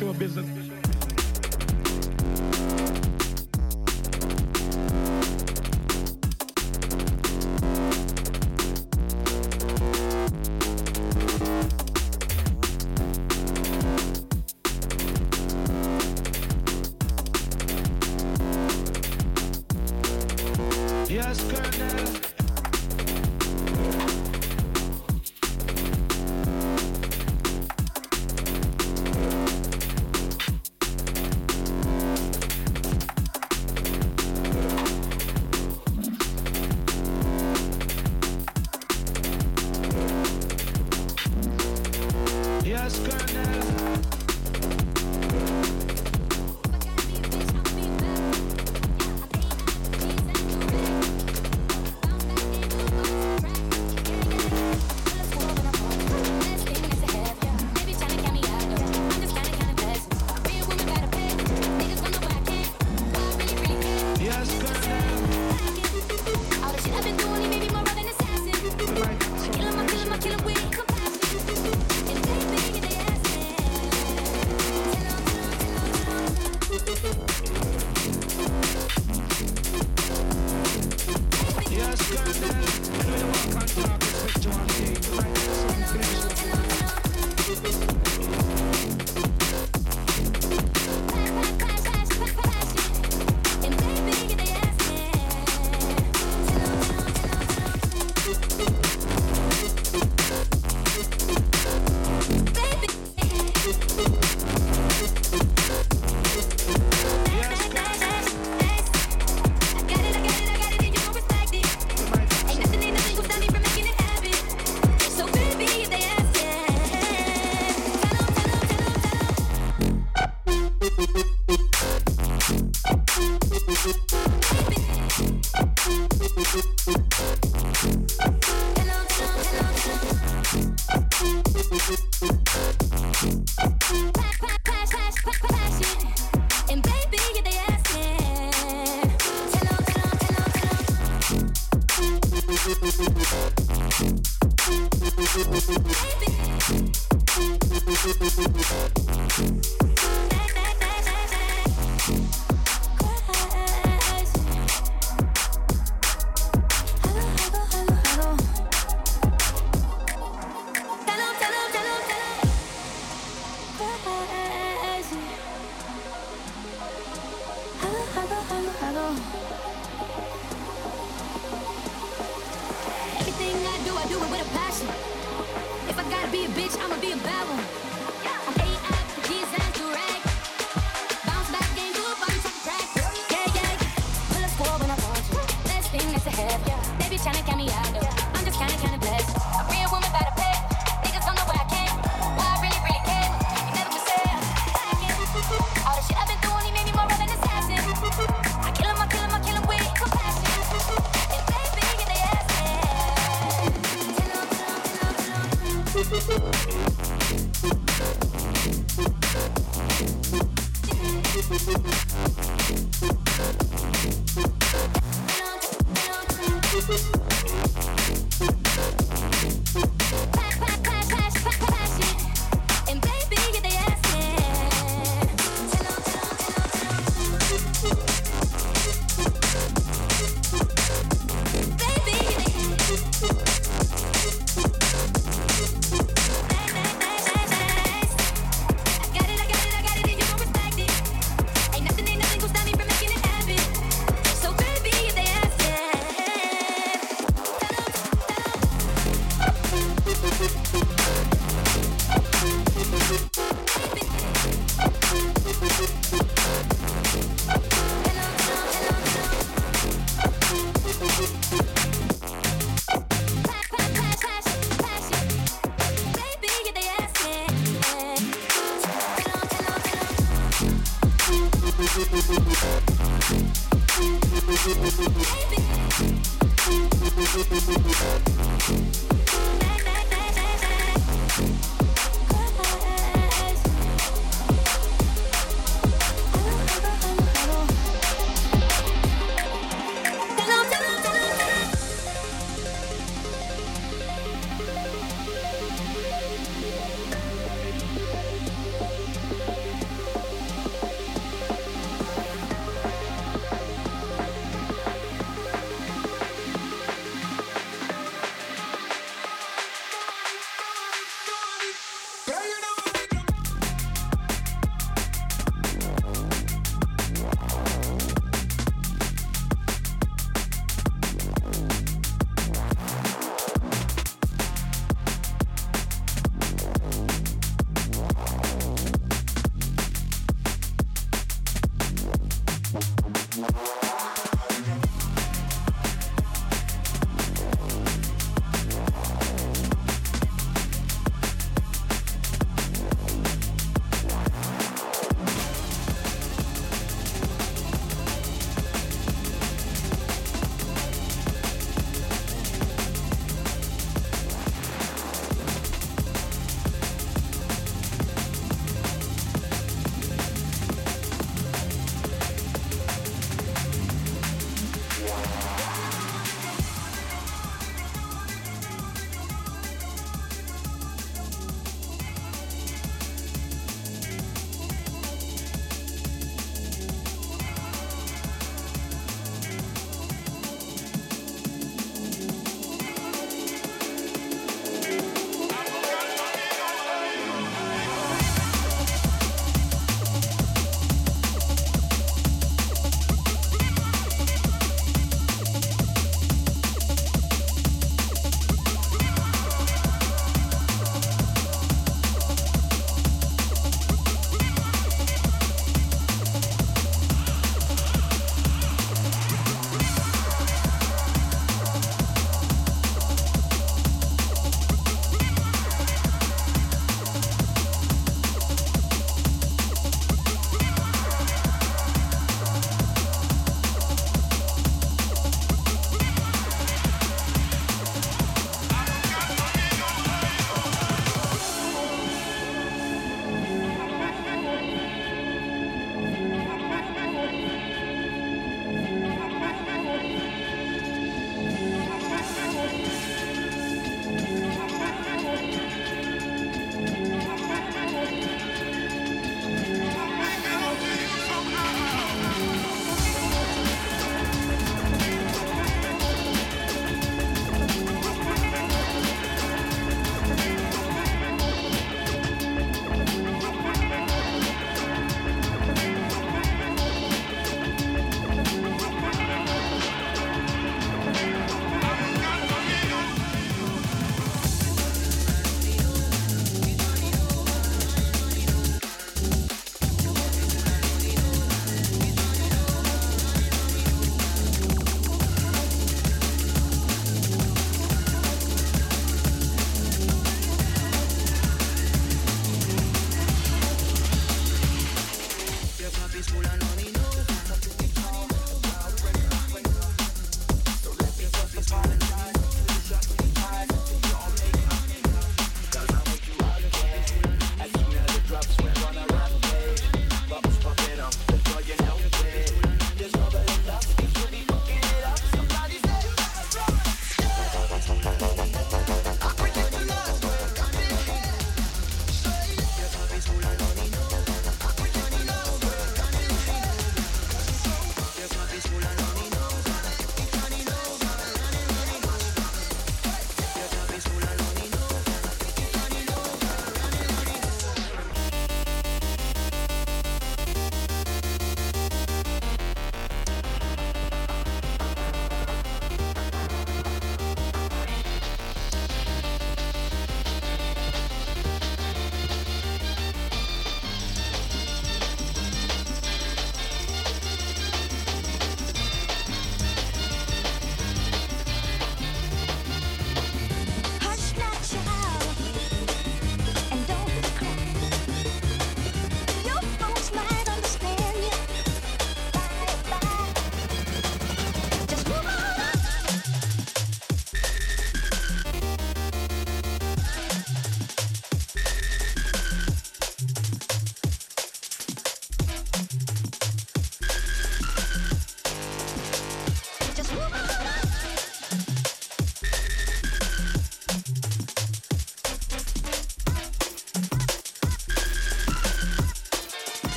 film business. Yes, Colonel. Everything